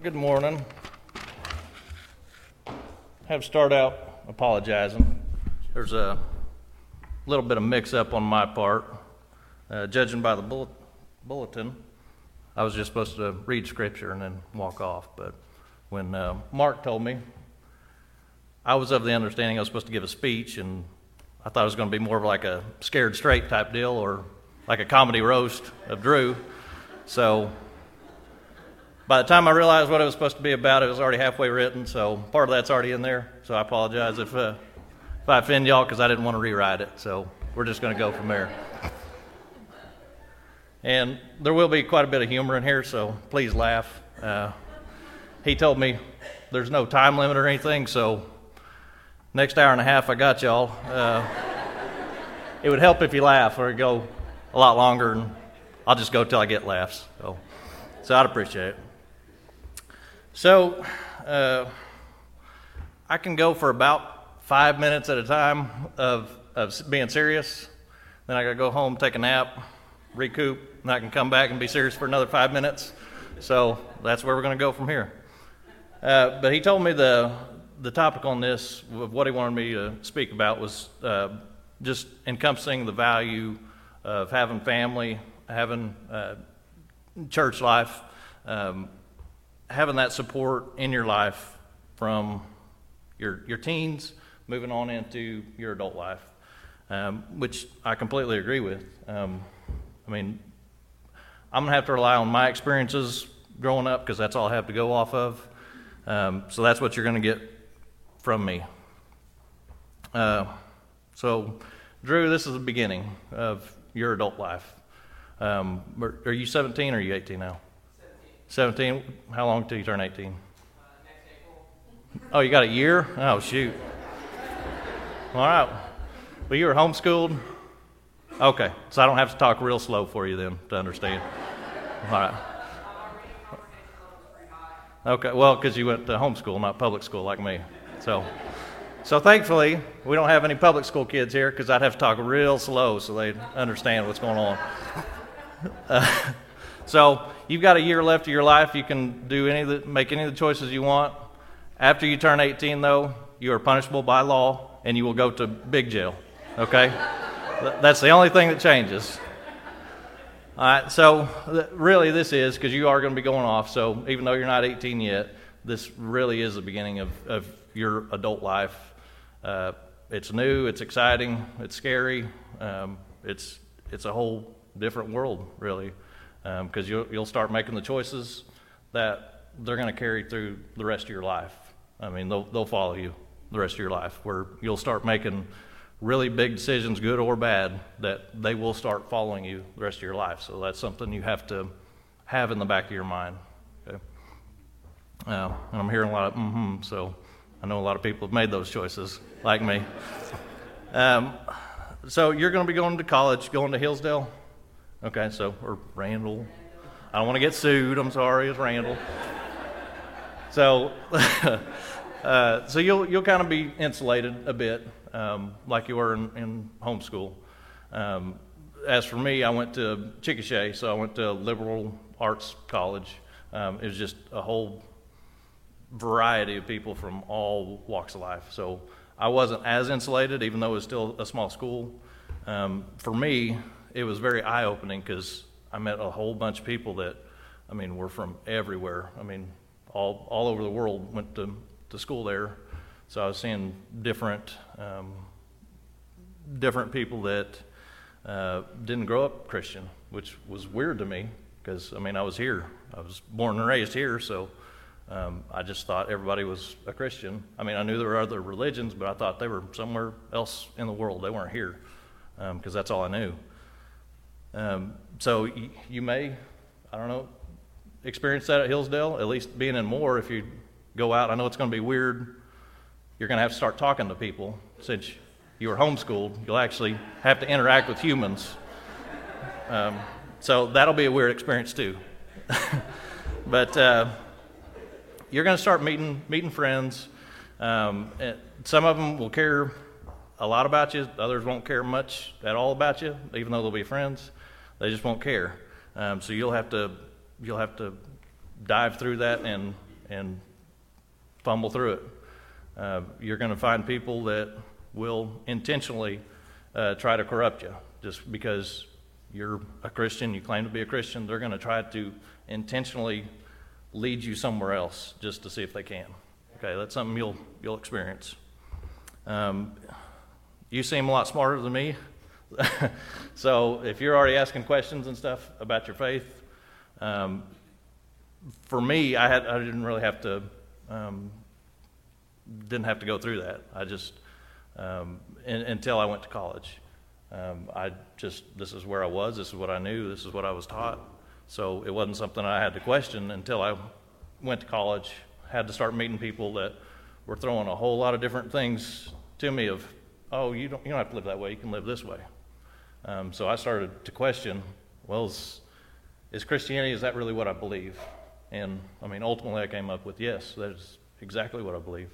Good morning. Have to start out apologizing. There's a little bit of mix up on my part. Uh, judging by the bullet, bulletin, I was just supposed to read scripture and then walk off. But when uh, Mark told me, I was of the understanding I was supposed to give a speech, and I thought it was going to be more of like a scared straight type deal or like a comedy roast of Drew. So by the time I realized what it was supposed to be about, it was already halfway written, so part of that's already in there. So I apologize if, uh, if I offend y'all because I didn't want to rewrite it. So we're just going to go from there. And there will be quite a bit of humor in here, so please laugh. Uh, he told me there's no time limit or anything, so next hour and a half I got y'all. Uh, it would help if you laugh, or go a lot longer, and I'll just go till I get laughs. So, so I'd appreciate it. So, uh, I can go for about five minutes at a time of, of being serious. Then I got to go home, take a nap, recoup, and I can come back and be serious for another five minutes. So that's where we're going to go from here. Uh, but he told me the the topic on this, of what he wanted me to speak about, was uh, just encompassing the value of having family, having uh, church life, um, having that support in your life from your, your teens moving on into your adult life, um, which I completely agree with. Um, I mean, I'm going to have to rely on my experiences growing up because that's all I have to go off of. Um, so that's what you're going to get from me. Uh, so, Drew, this is the beginning of your adult life. Um, are you 17 or are you 18 now? 17. How long till you turn 18? Oh, you got a year? Oh, shoot. All right. Well, you were homeschooled? Okay. So I don't have to talk real slow for you then to understand. All right. Okay. Well, because you went to homeschool, not public school like me. So. So thankfully, we don't have any public school kids here because I'd have to talk real slow so they understand what's going on. Uh, so you've got a year left of your life. You can do any of the, make any of the choices you want. After you turn 18, though, you are punishable by law and you will go to big jail. Okay? That's the only thing that changes. All right, so really, this is because you are going to be going off. So even though you're not 18 yet, this really is the beginning of, of your adult life. Uh, it's new, it's exciting, it's scary. Um, it's, it's a whole different world, really because um, you'll, you'll start making the choices that they're going to carry through the rest of your life. I mean, they'll, they'll follow you the rest of your life, where you'll start making really big decisions, good or bad, that they will start following you the rest of your life. So that's something you have to have in the back of your mind. Okay? Uh, and I'm hearing a lot of mm-hmm, so I know a lot of people have made those choices, like me. Um, so you're going to be going to college, going to Hillsdale. Okay, so, or Randall. I don't want to get sued. I'm sorry, it's Randall. so, uh, so you'll, you'll kind of be insulated a bit, um, like you were in, in homeschool. Um, as for me, I went to Chickasha, so I went to liberal arts college. Um, it was just a whole variety of people from all walks of life. So I wasn't as insulated, even though it was still a small school. Um, for me, it was very eye opening because I met a whole bunch of people that, I mean, were from everywhere. I mean, all all over the world went to to school there, so I was seeing different um, different people that uh, didn't grow up Christian, which was weird to me because I mean I was here, I was born and raised here, so. Um, I just thought everybody was a Christian. I mean, I knew there were other religions, but I thought they were somewhere else in the world. They weren't here because um, that's all I knew. Um, so you, you may, I don't know, experience that at Hillsdale, at least being in Moore. If you go out, I know it's going to be weird. You're going to have to start talking to people since you were homeschooled. You'll actually have to interact with humans. Um, so that'll be a weird experience too. but uh, you're going to start meeting meeting friends. Um, some of them will care a lot about you. Others won't care much at all about you, even though they'll be friends. They just won't care. Um, so you'll have to you'll have to dive through that and and fumble through it. Uh, you're going to find people that will intentionally uh, try to corrupt you just because you're a Christian, you claim to be a Christian. They're going to try to intentionally lead you somewhere else just to see if they can. Okay, that's something you'll you'll experience. Um, you seem a lot smarter than me, so if you're already asking questions and stuff about your faith, um, for me, I had I didn't really have to um, didn't have to go through that. I just um, in, until I went to college, um, I just this is where I was. This is what I knew. This is what I was taught. So it wasn't something I had to question until I went to college. Had to start meeting people that were throwing a whole lot of different things to me of, oh, you don't you don't have to live that way. You can live this way. Um, so I started to question, well, is, is Christianity is that really what I believe? And I mean, ultimately, I came up with yes, that's exactly what I believe.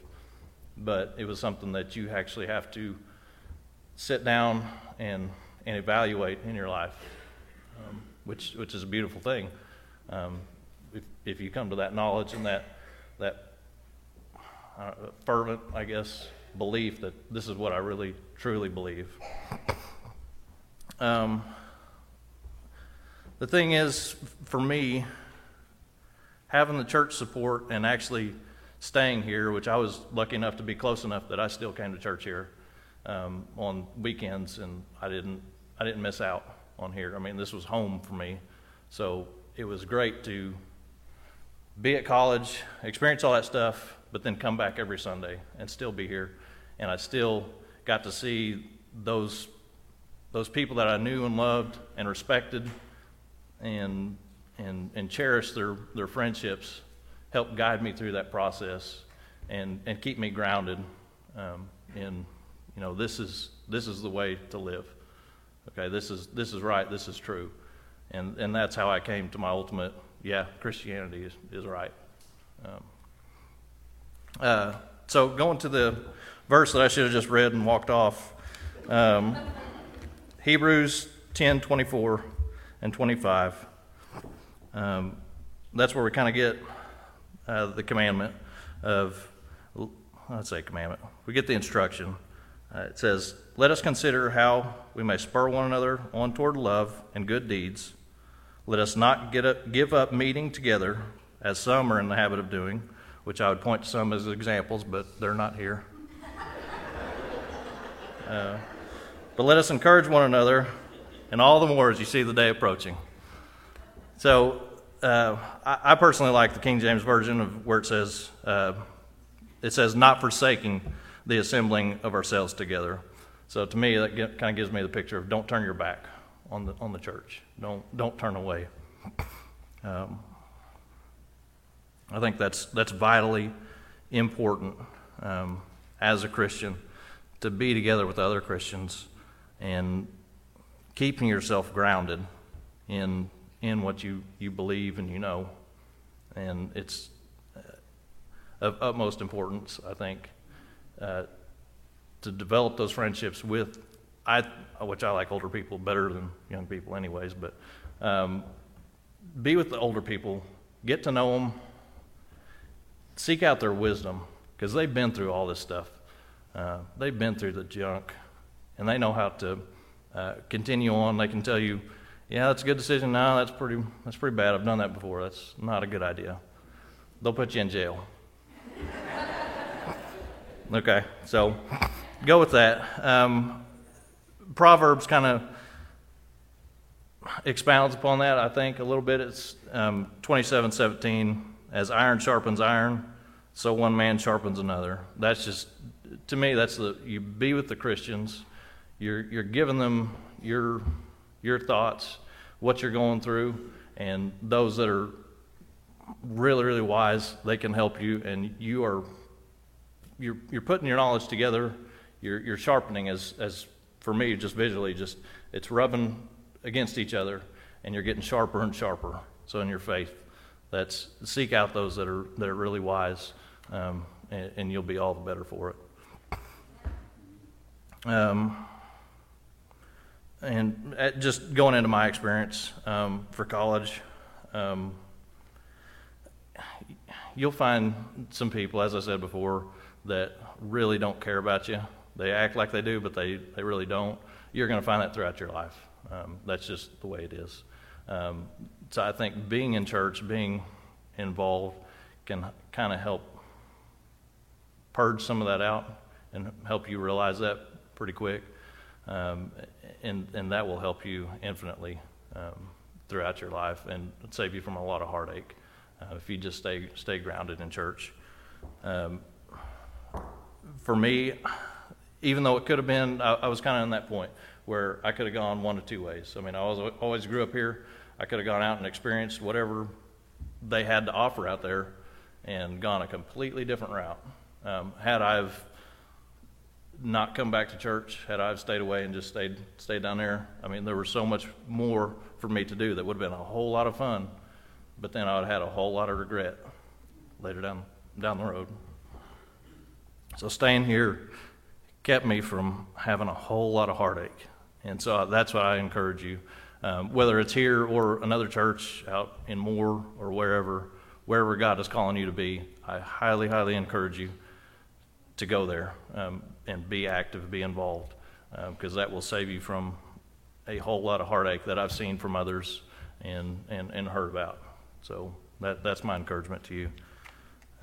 But it was something that you actually have to sit down and, and evaluate in your life, um, which, which is a beautiful thing. Um, if, if you come to that knowledge and that, that uh, fervent, I guess, belief that this is what I really, truly believe. Um, the thing is, for me, having the church support and actually staying here, which I was lucky enough to be close enough that I still came to church here um, on weekends, and I didn't I didn't miss out on here. I mean, this was home for me, so it was great to be at college, experience all that stuff, but then come back every Sunday and still be here, and I still got to see those those people that I knew and loved and respected, and and, and cherish their, their friendships, helped guide me through that process and, and keep me grounded um, in, you know, this is, this is the way to live. Okay, this is, this is right, this is true. And, and that's how I came to my ultimate, yeah, Christianity is, is right. Um, uh, so going to the verse that I should have just read and walked off, um, Hebrews 10, 24 and 25. Um, that's where we kind of get uh, the commandment of, let's say commandment. We get the instruction. Uh, it says, Let us consider how we may spur one another on toward love and good deeds. Let us not get up, give up meeting together, as some are in the habit of doing, which I would point to some as examples, but they're not here. Uh, but let us encourage one another, and all the more as you see the day approaching. So uh, I, I, personally like the King James version of where it says uh, it says not forsaking the assembling of ourselves together. So to me, that get, kind of gives me the picture of don't turn your back on the on the church. Don't don't turn away. Um, I think that's that's vitally important um, as a Christian to be together with other Christians and keeping yourself grounded in in what you, you believe and you know. And it's uh, of utmost importance, I think, uh, to develop those friendships with, I, which I like older people better than young people, anyways, but um, be with the older people, get to know them, seek out their wisdom, because they've been through all this stuff. Uh, they've been through the junk, and they know how to uh, continue on. They can tell you, yeah, that's a good decision. No, that's pretty, that's pretty bad. I've done that before. That's not a good idea. They'll put you in jail. okay, so go with that. Um, Proverbs kind of expounds upon that, I think, a little bit. It's um, 27 17. As iron sharpens iron, so one man sharpens another. That's just, to me, that's the, you be with the Christians, you're, you're giving them your your thoughts, what you're going through, and those that are really, really wise, they can help you, and you are you're you're putting your knowledge together. You're you're sharpening as as for me, just visually, just it's rubbing against each other, and you're getting sharper and sharper. So in your faith, that's seek out those that are that are really wise, um, and, and, you'll be all the better for it. Um, and uh, just going into my experience um, for college, um, you'll find some people, as I said before, that really don't care about you. They act like they do, but they, they really don't. You're going to find that throughout your life. Um, that's just the way it is. Um, so I think being in church, being involved, can kind of help purge some of that out and help you realize that pretty quick. Um, and, and that will help you infinitely um, throughout your life and save you from a lot of heartache uh, if you just stay, stay grounded in church. Um, for me, even though it could have been, I, I was kind of in that point where I could have gone one of two ways. I mean, I was, always grew up here. I could have gone out and experienced whatever they had to offer out there and gone a completely different route. Um, had I've not come back to church, had I stayed away and just stayed stayed down there, I mean, there was so much more for me to do that would have been a whole lot of fun, but then I would have had a whole lot of regret later down down the road. So staying here kept me from having a whole lot of heartache, and so that's what I encourage you, um, whether it's here or another church out in Moore or wherever, wherever God is calling you to be. I highly, highly encourage you to go there um, and be active, be involved, because uh, that will save you from a whole lot of heartache that I've seen from others and, and, and heard about. So that, that's my encouragement to you.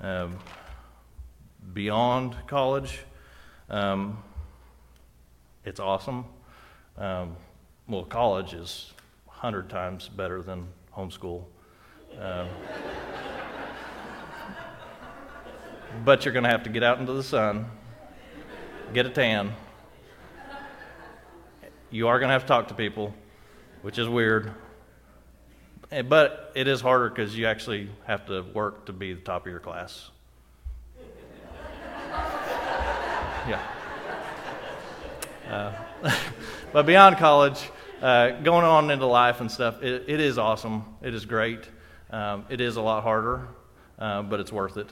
Um, beyond college, um, it's awesome. Um, well, college is 100 times better than homeschool. Um, but you're going to have to get out into the sun, get a tan. You are going to have to talk to people, which is weird. Eh, but it is harder because you actually have to work to be the top of your class. yeah. Uh, but beyond college, uh, going on into life and stuff, it, it is awesome. It is great. Um, it is a lot harder, uh, but it's worth it.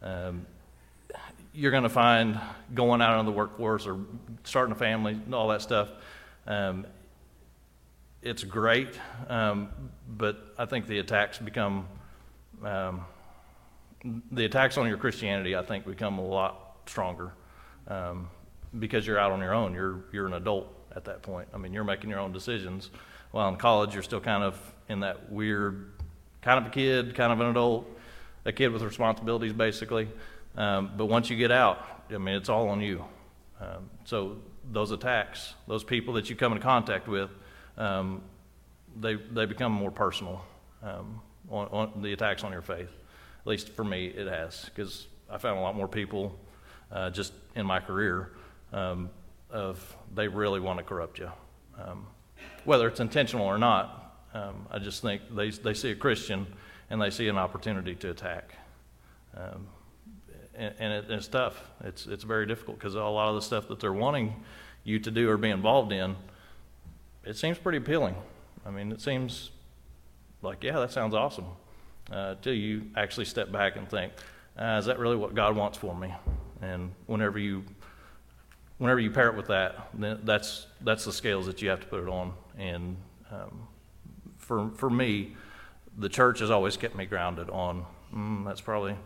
Um, you're going to find going out in the workforce or starting a family, and all that stuff. Um, it's great, um, but I think the attacks become um, the attacks on your Christianity. I think become a lot stronger um, because you're out on your own. You're you're an adult at that point. I mean, you're making your own decisions. While in college, you're still kind of in that weird, kind of a kid, kind of an adult a kid with responsibilities, basically. Um, but once you get out, I mean, it's all on you. Um, so those attacks, those people that you come in contact with, um, they they become more personal. Um, on, on, the attacks on your faith, at least for me, it has, because I found a lot more people uh, just in my career um, of they really want to corrupt you, um, whether it's intentional or not. I just think they they see a Christian and they see an opportunity to attack. And, and it, it's tough. It's it's very difficult because a lot of the stuff that they're wanting you to do or be involved in, it seems pretty appealing. I mean, it seems like yeah, that sounds awesome. Uh, till you actually step back and think, uh, is that really what God wants for me? And whenever you whenever you pair it with that, that's that's the scales that you have to put it on. And um, for for me, the church has always kept me grounded on mm, that's probably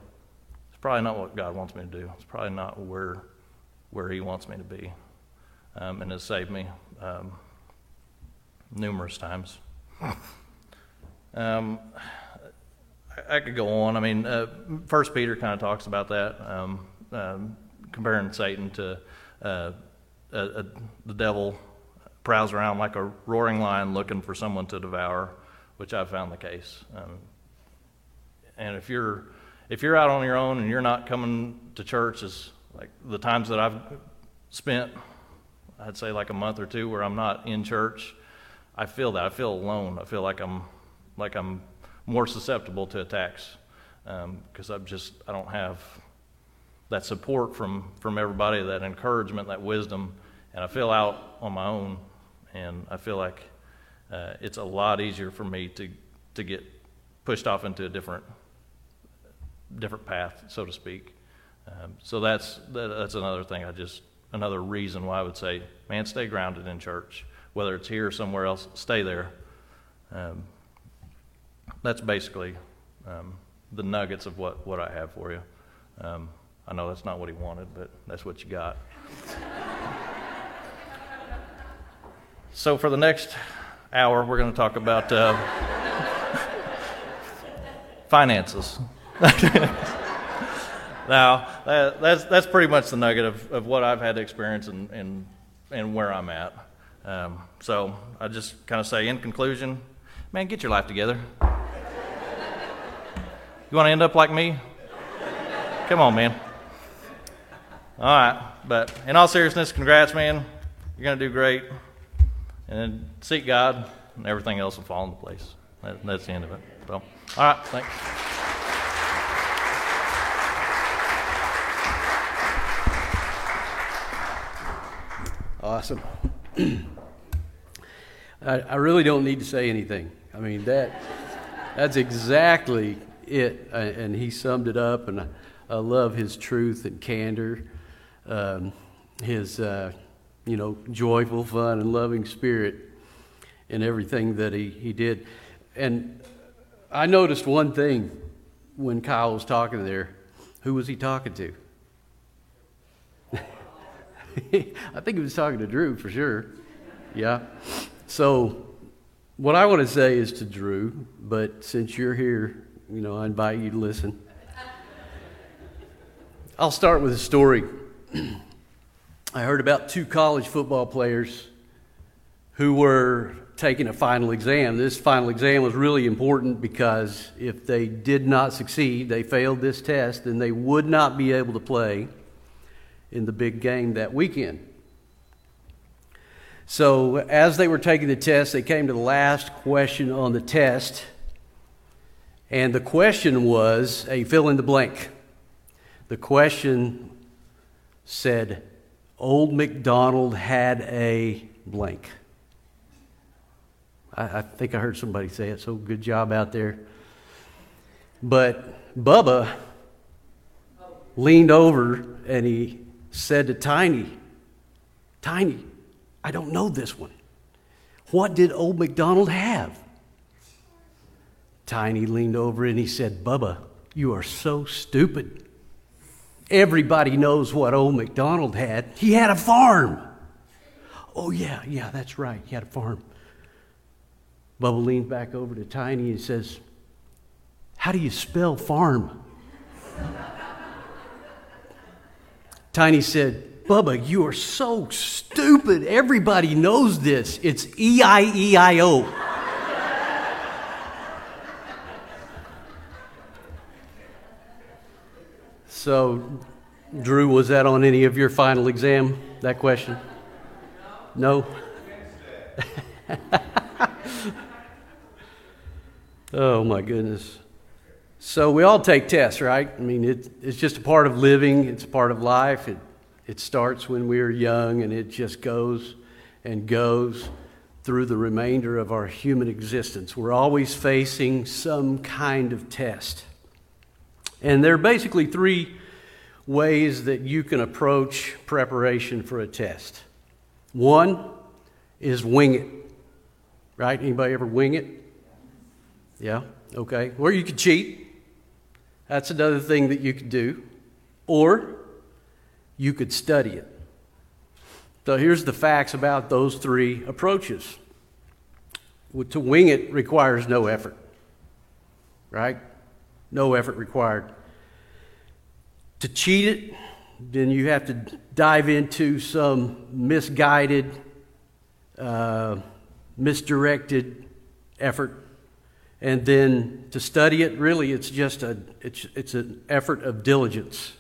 it's probably not what God wants me to do. It's probably not where where He wants me to be, um, and has saved me um, numerous times. um, I, I, could go on. I mean, uh, First Peter kind of talks about that, um, um, comparing Satan to uh, a, a, the devil prowls around like a roaring lion looking for someone to devour which I've found the case. Um, and if you're if you're out on your own and you're not coming to church, as like the times that I've spent, I'd say like a month or two where I'm not in church, I feel that I feel alone. I feel like I'm like I'm more susceptible to attacks because um, I'm just I don't have that support from from everybody, that encouragement, that wisdom, and I feel out on my own, and I feel like uh, it's a lot easier for me to to get pushed off into a different different path, so to speak. Um, so that's that, that's another thing. I just another reason why I would say, man, stay grounded in church, whether it's here or somewhere else. Stay there. Um, that's basically um, the nuggets of what, what I have for you. Um, I know that's not what he wanted, but that's what you got. so, for the next hour, we're going to talk about uh, finances. now, that, that's, that's pretty much the nugget of, of what I've had to experience and, and, and where I'm at. Um, so, I just kind of say, in conclusion, man, get your life together. You want to end up like me? Come on, man. All right. But in all seriousness, congrats, man. You're going to do great. And seek God, and everything else will fall into place. That, that's the end of it. So, all right. Thanks. Awesome. I, I really don't need to say anything. I mean, that that's exactly it, uh, and he summed it up. And I, I love his truth and candor, um, his uh, you know joyful, fun, and loving spirit in everything that he, he did. And I noticed one thing when Kyle was talking there. Who was he talking to? I think he was talking to Drew for sure. Yeah. So, what I want to say is to Drew, but since you're here, you know, I invite you to listen. I'll start with a story. I heard about two college football players who were taking a final exam. This final exam was really important because if they did not succeed, they failed this test, then they would not be able to play in the big game that weekend. So, as they were taking the test, they came to the last question on the test and the question was a fill in the blank. The question said, Old MacDonald had a blank. I, I, think I heard somebody say it, so good job out there. But Bubba leaned over and he said to Tiny, Tiny, I don't know this one. What did Old MacDonald have? Tiny leaned over and he said, Bubba, you are so stupid. Everybody knows what old MacDonald had. He had a farm. Oh, yeah, yeah, that's right. He had a farm. Bubba leaned back over to Tiny and says, How do you spell farm? Tiny said, Bubba, you are so stupid. Everybody knows this. It's E I E I O. So, Drew, was that on any of your final exam, that question? No? oh, my goodness. So, we all take tests, right? I mean, it, it's just a part of living, it's a part of life. It, it starts when we are young and it just goes and goes through the remainder of our human existence. We're always facing some kind of test. And there are basically three ways that you can approach preparation for a test. One is wing it. Right? Anybody ever wing it? Yeah? Okay. Or you could cheat. That's another thing that you could do. Or you could study it. So here's the facts about those three approaches. To wing it requires no effort, right? No effort required. To cheat it, then you have to dive into some misguided, uh, misdirected effort. And then to study it, really, it's just a, it's, it's an effort of diligence,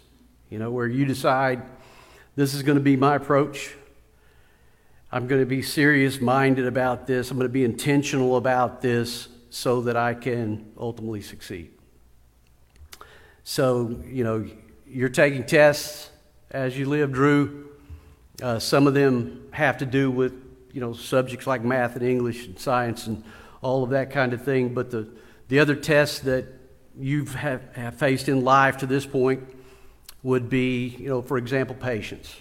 you know, where you decide this is going to be my approach. I'm going to be serious minded about this. I'm going to be intentional about this so that I can ultimately succeed. So, you know, you're taking tests as you live, Drew. Uh, some of them have to do with, you know, subjects like math and English and science and all of that kind of thing. But the, the other tests that you've have, have faced in life to this point would be, you know, for example, patience.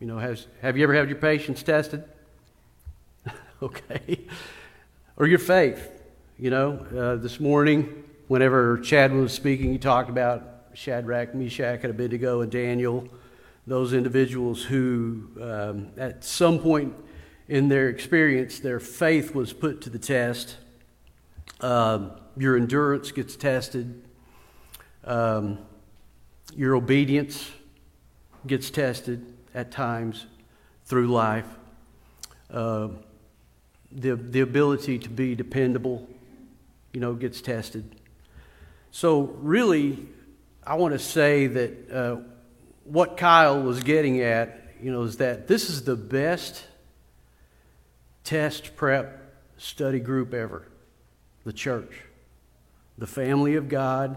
You know, has, have you ever had your patience tested? okay. or your faith. You know, uh, this morning whenever Chad was speaking, he talked about Shadrach, Meshach, and Abednego, and Daniel, those individuals who, um, at some point in their experience, their faith was put to the test. Um, your endurance gets tested. Um, your obedience gets tested at times through life. Uh, the, the ability to be dependable, you know, gets tested. So, really, I want to say that uh, what Kyle was getting at, you know, is that this is the best test prep study group ever the church, the family of God.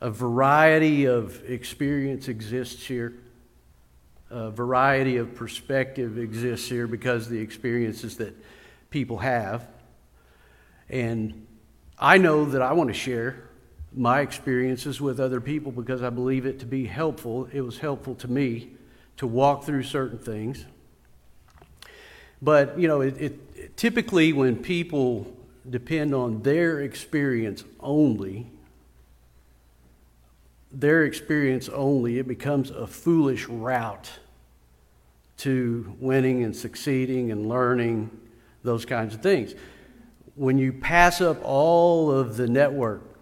A variety of experience exists here. A variety of perspective exists here because the experiences that people have. And I know that I want to share my experiences with other people because I believe it to be helpful. It was helpful to me to walk through certain things. But, you know, it, it, typically when people depend on their experience only, their experience only, it becomes a foolish route to winning and succeeding and learning those kinds of things. When you pass up all of the network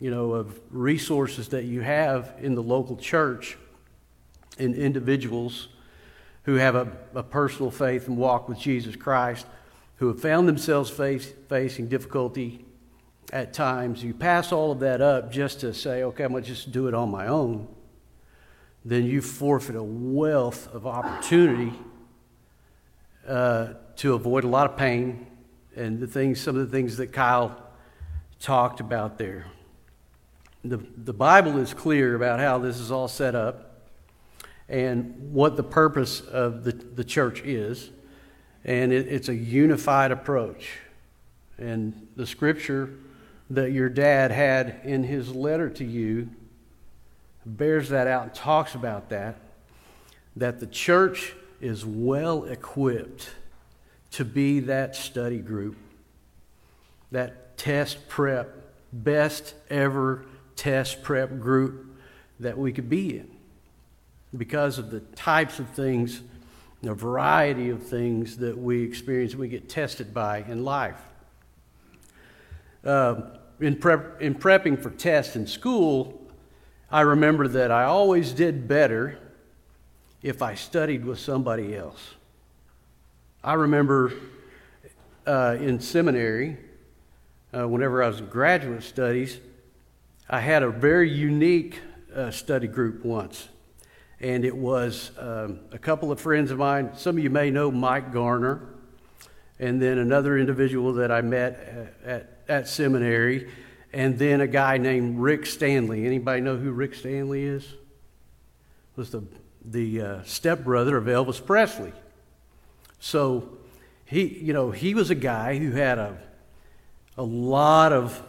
you know, of resources that you have in the local church and individuals who have a, a personal faith and walk with Jesus Christ, who have found themselves face, facing difficulty at times. You pass all of that up just to say, okay, I'm going to just do it on my own. Then you forfeit a wealth of opportunity uh, to avoid a lot of pain and the things, some of the things that Kyle talked about there the, the Bible is clear about how this is all set up and what the purpose of the, the church is. And it, it's a unified approach. And the scripture that your dad had in his letter to you bears that out and talks about that. That the church is well equipped to be that study group, that test prep, best ever test prep group that we could be in because of the types of things, the variety of things that we experience we get tested by in life. Uh, in, prep, in prepping for tests in school, I remember that I always did better if I studied with somebody else. I remember uh, in seminary, uh, whenever I was in graduate studies, I had a very unique uh, study group once, and it was um, a couple of friends of mine. Some of you may know Mike Garner, and then another individual that I met at, at, at seminary, and then a guy named Rick Stanley. Anybody know who Rick Stanley is? Was the the uh, stepbrother of Elvis Presley. So he, you know, he was a guy who had a a lot of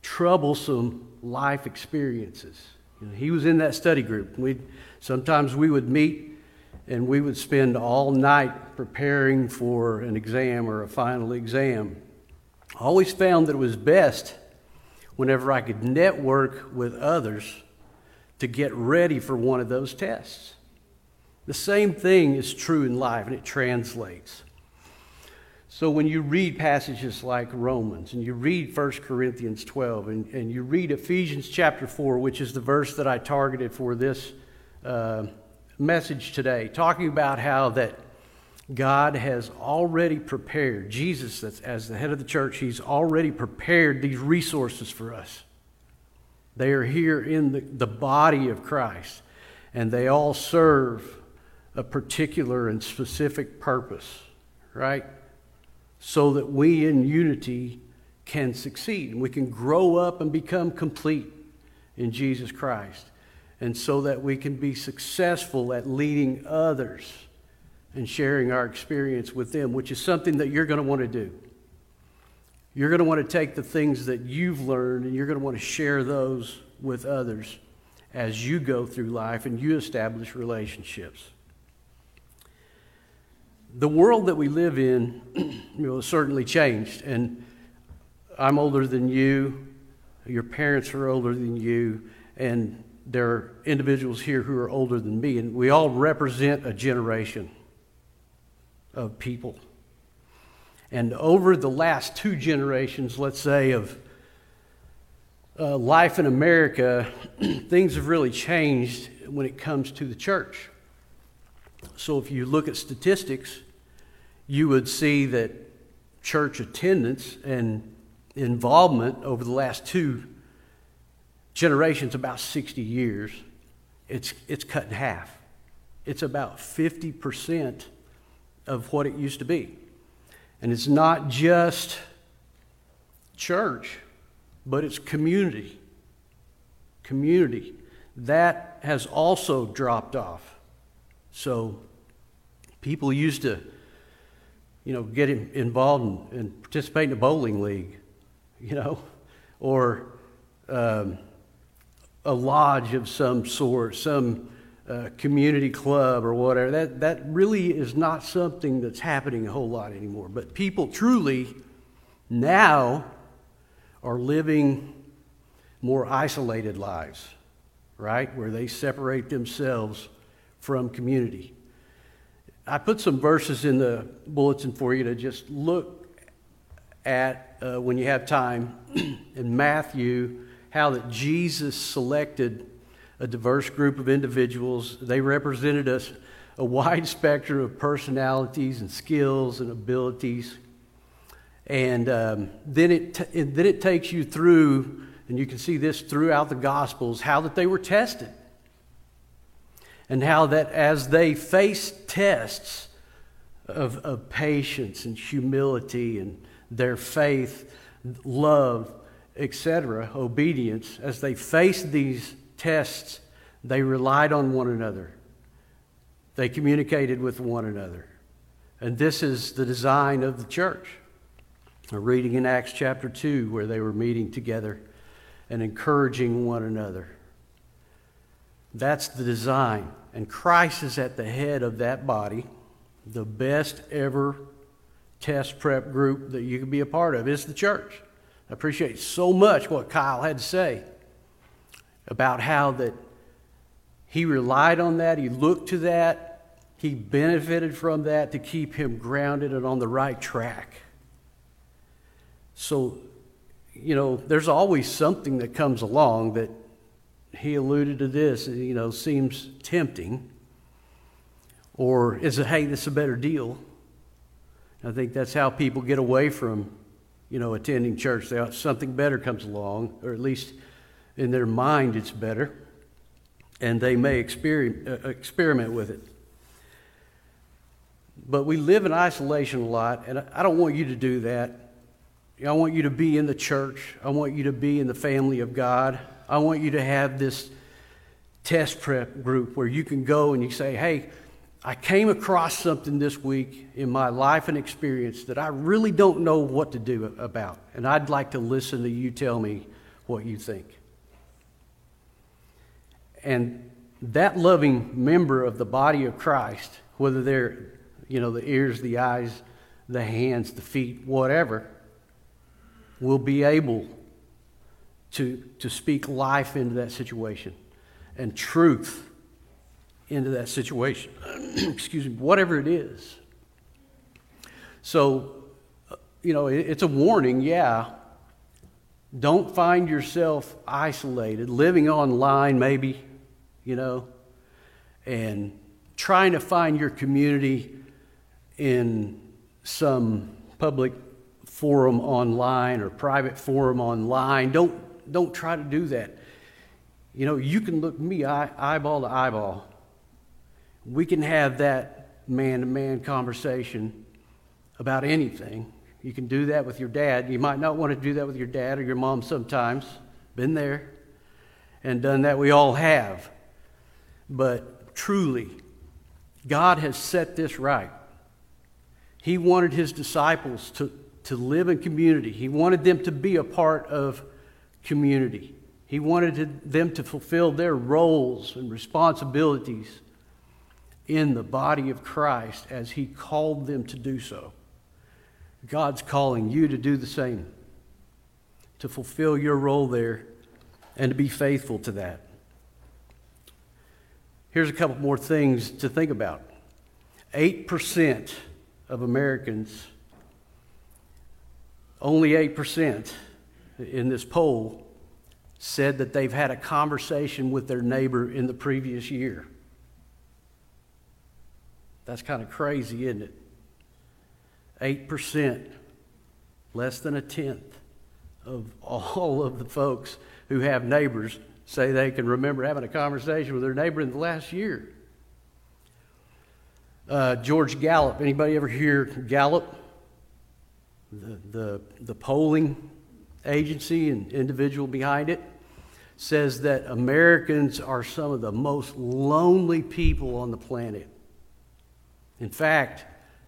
troublesome life experiences. You know, he was in that study group. we sometimes we would meet and we would spend all night preparing for an exam or a final exam. I always found that it was best whenever I could network with others to get ready for one of those tests. The same thing is true in life, and it translates. So when you read passages like Romans and you read 1 Corinthians 12 and, and you read Ephesians chapter 4, which is the verse that I targeted for this uh, message today, talking about how that God has already prepared, Jesus, as the head of the church, he's already prepared these resources for us. They are here in the, the body of Christ, and they all serve a particular and specific purpose, right? So that we in unity can succeed and we can grow up and become complete in Jesus Christ. And so that we can be successful at leading others and sharing our experience with them, which is something that you're going to want to do. You're going to want to take the things that you've learned and you're going to want to share those with others as you go through life and you establish relationships the world that we live in you know, certainly changed. And I'm older than you, your parents are older than you, and there are individuals here who are older than me, and we all represent a generation of people. And over the last two generations, let's say, of uh, life in America, things have really changed when it comes to the church. So if you look at statistics, you would see that church attendance and involvement over the last two generations, about 60 years, it's, it's cut in half. It's about 50% of what it used to be. And it's not just church, but it's community. Community. That has also dropped off. So people used to, you know, get involved and, and participate in a bowling league, you know, or um, a lodge of some sort, some uh, community club or whatever. That, that really is not something that's happening a whole lot anymore. But people truly now are living more isolated lives, right? Where they separate themselves from community. I put some verses in the bulletin for you to just look at uh, when you have time in Matthew how that Jesus selected a diverse group of individuals. They represented us a wide spectrum of personalities and skills and abilities. And um, then, it t- then it takes you through, and you can see this throughout the Gospels, how that they were tested. And how that as they faced tests of, of patience and humility and their faith, love, etc., obedience, as they faced these tests, they relied on one another. They communicated with one another. And this is the design of the church. We're reading in Acts chapter 2 where they were meeting together and encouraging one another. That's the design. And Christ is at the head of that body. The best ever test prep group that you can be a part of is the church. I appreciate so much what Kyle had to say about how that he relied on that, he looked to that, he benefited from that to keep him grounded and on the right track. So, you know, there's always something that comes along that he alluded to this, you know, seems tempting. Or is it, hey, this is a better deal? I think that's how people get away from you know, attending church. They, something better comes along, or at least in their mind it's better, and they may experiment, uh, experiment with it. But we live in isolation a lot, and I don't want you to do that. I want you to be in the church. I want you to be in the family of God. I want you to have this test prep group where you can go and you say, hey, I came across something this week in my life and experience that I really don't know what to do about. And I'd like to listen to you tell me what you think. And that loving member of the body of Christ, whether they're, you know, the ears, the eyes, the hands, the feet, whatever, will be able to, to speak life into that situation and truth into that situation. Excuse me, whatever it is. So, uh, you know, it's a warning, yeah. Don't find yourself isolated, living online, maybe, you know, and trying to find your community in some public forum online or private forum online. Don't, don't try to do that. You know, you can look me eye, eyeball to eyeball we can have that man to man conversation about anything. You can do that with your dad. You might not want to do that with your dad or your mom sometimes. Been there and done that. We all have. But truly, God has set this right. He wanted his disciples to, to live in community, he wanted them to be a part of community. He wanted them to fulfill their roles and responsibilities in the body of Christ as He called them to do so. God's calling you to do the same. to fulfill your role there and to be faithful to that. Here's a couple more things to think about 8% of Americans, only 8% in this poll, said that they've had a conversation with their neighbor in the previous year. That's kind of crazy, isn't it? 8%, less than a tenth of all of the folks who have neighbors say they can remember having a conversation with their neighbor in the last year. Uh, George Gallup, anybody ever hear Gallup? The, the, the polling agency and individual behind it says that Americans are some of the most lonely people on the planet. In fact,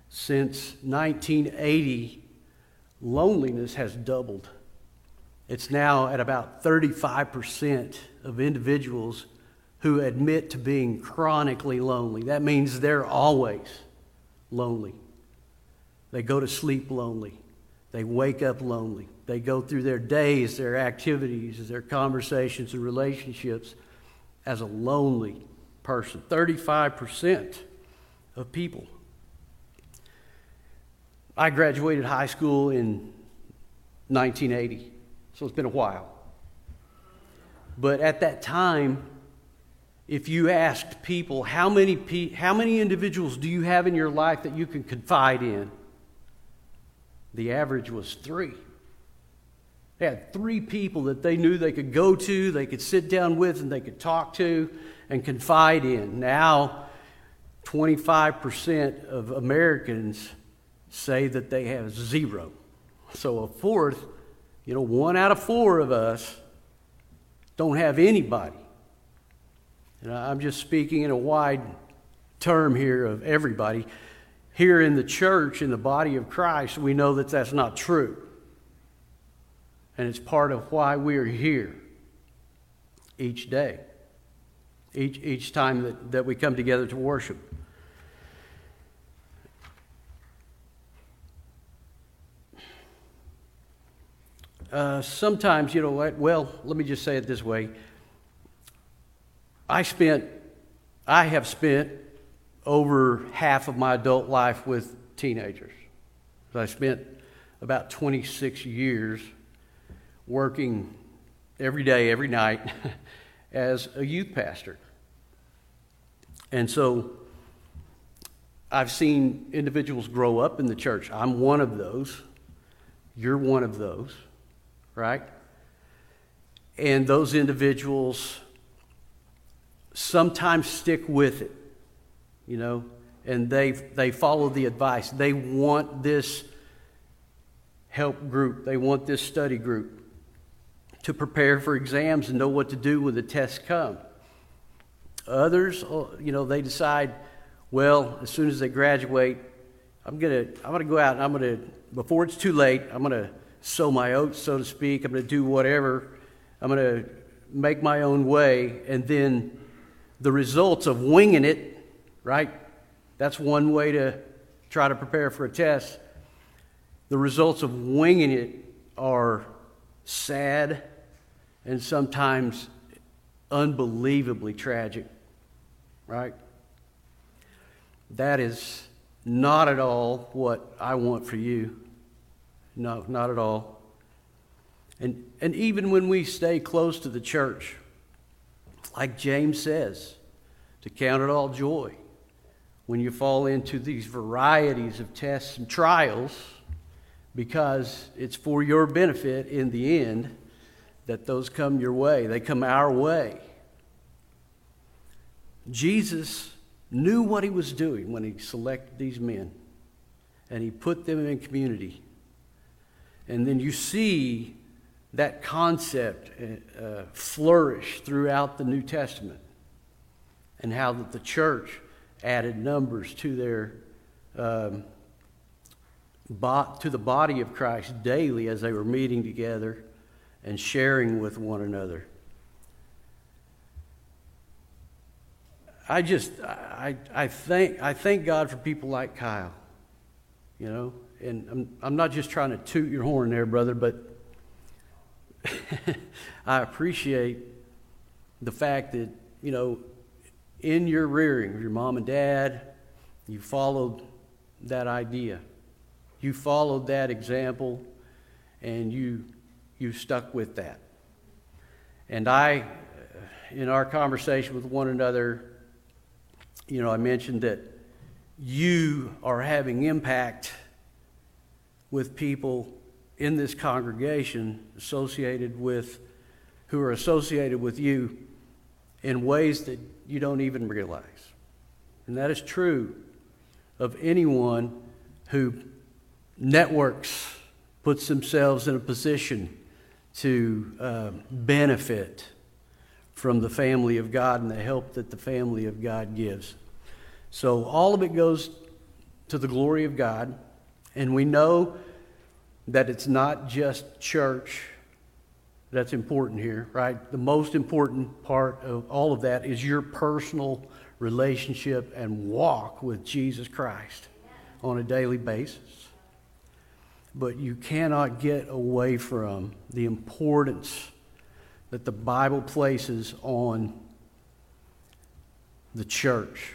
since 1980, loneliness has doubled. It's now at about 35% of individuals who admit to being chronically lonely. That means they're always lonely. They go to sleep lonely. They wake up lonely. They go through their days, their activities, their conversations and relationships as a lonely person. 35% of people. I graduated high school in 1980, so it's been a while. But at that time, if you asked people, how many, pe- how many individuals do you have in your life that you can confide in? The average was three. They had three people that they knew they could go to, they could sit down with, and they could talk to and confide in. Now, 25% of Americans say that they have zero. So a fourth, you know, one out of four of us don't have anybody. And I'm just speaking in a wide term here of everybody. Here in the church, in the body of Christ, we know that that's not true. And it's part of why we're here each day, each, each time that, that we come together to worship. Uh, sometimes, you know what? Well, let me just say it this way. I spent, I have spent over half of my adult life with teenagers. I spent about 26 years working every day, every night as a youth pastor. And so I've seen individuals grow up in the church. I'm one of those. You're one of those right? And those individuals sometimes stick with it, you know, and they, they follow the advice. They want this help group, they want this study group to prepare for exams and know what to do when the tests come. Others, uh, you know, they decide, well, as soon as they graduate, I'm gonna I'm gonna go out and I'm gonna before it's too late, I'm gonna sow my oats, so to speak. I'm to do whatever. I'm to make my own way. And then the results of winging it, right? That's one way to try to prepare for a test. The results of winging it are sad and sometimes unbelievably tragic, right? That is not at all what I want for you. No, not at all. And, and even when we stay close to the church, like James says, to count it all joy when you fall into these varieties of tests and trials, because it's for your benefit in the end that those come your way. They come our way. Jesus knew what he was doing when he selected these men, and he put them in community and then you see that concept uh, flourish throughout the New Testament and how that the church added numbers to their um, to the body of Christ daily as they were meeting together and sharing with one another. I just I, I thank I thank God for people like Kyle. You know, and I'm, I'm not just trying to toot your horn there, brother, but I appreciate the fact that, you know, in your rearing of your mom and dad, you followed that idea. You followed that example and you, you stuck with that. And I, uh, in our conversation with one another, you know, I mentioned that you are having impact with people in this congregation associated with who are associated with you in ways that you don't even realize. And that is true of anyone who networks, puts themselves in a position to uh, benefit from the family of God and the help that the family of God gives. So all of it goes to the glory of God, and we know that it's not just church that's important here, right? The most important part of all of that is your personal relationship and walk with Jesus Christ on a daily basis. But you cannot get away from the importance that the Bible places on the church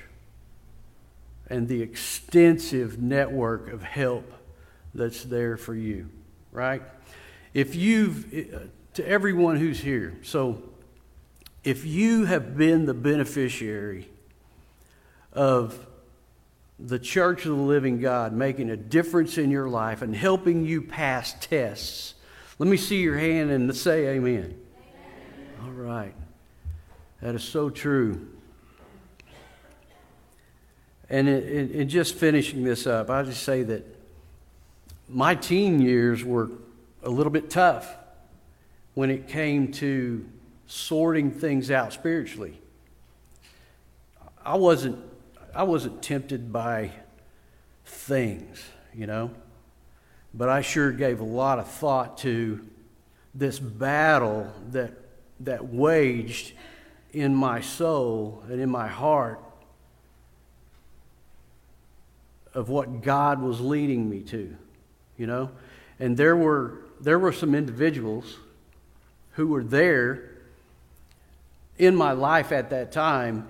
and the extensive network of help that's there for you, right? If you've, to everyone who's here, so if you have been the beneficiary of the church of the living God making a difference in your life and helping you pass tests, let me see your hand and say amen. amen. All right. That is so true. And in, in, just finishing this up, I'll just say that my teen years were a little bit tough when it came to sorting things out spiritually. I wasn't I wasn't tempted by things, you know, but I sure gave a lot of thought to this battle that that waged in my soul and in my heart of what God was leading me to you know? And there were, there were some individuals who were there in my life at that time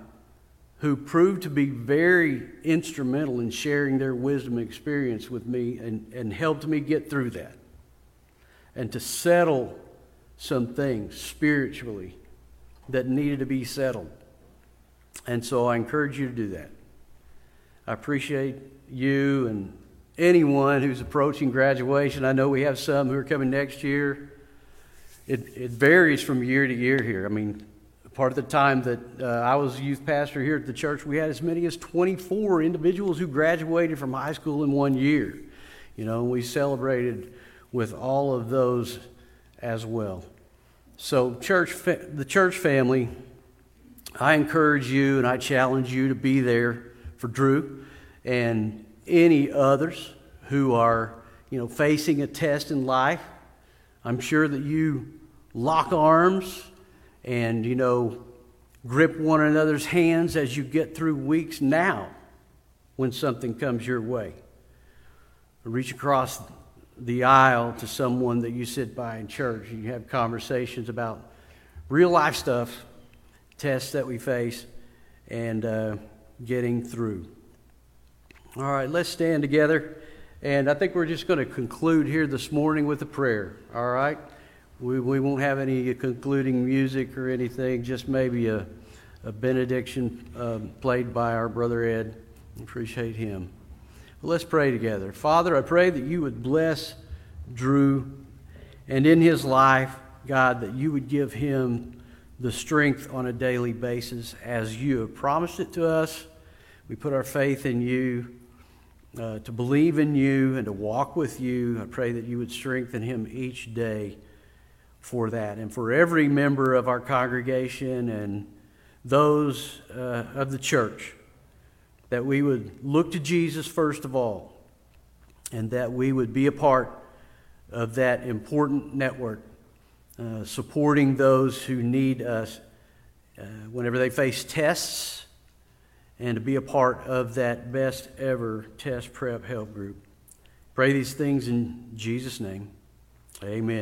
who proved to be very instrumental in sharing their wisdom and experience with me and, and helped me get through that and to settle some things spiritually that needed to be settled. And so I encourage you to do that. I appreciate you and anyone who's approaching graduation. I know we have some who are coming next year. It, it varies from year to year here. I mean, part of the time that uh, I was youth pastor here at the church, we had as many as 24 individuals who graduated from high school in one year. You know, we celebrated with all of those as well. So, church, fa- the church family, I encourage you and I challenge you to be there for Drew and any others who are, you know, facing a test in life. I'm sure that you lock arms and, you know, grip one another's hands as you get through weeks now when something comes your way. Reach across the aisle to someone that you sit by in church and you have conversations about real life stuff, tests that we face, and uh, getting through. All right, let's stand together. And I think we're just going to conclude here this morning with a prayer. All right? We, we won't have any concluding music or anything, just maybe a, a benediction um, played by our brother Ed. Appreciate him. Well, let's pray together. Father, I pray that you would bless Drew and in his life, God, that you would give him the strength on a daily basis as you have promised it to us. We put our faith in you uh, to believe in you and to walk with you. I pray that you would strengthen him each day for that. And for every member of our congregation and those uh, of the church, that we would look to Jesus first of all, and that we would be a part of that important network, uh, supporting those who need us uh, whenever they face tests and to be a part of that best ever test prep help group. Pray these things in Jesus' name. Amen.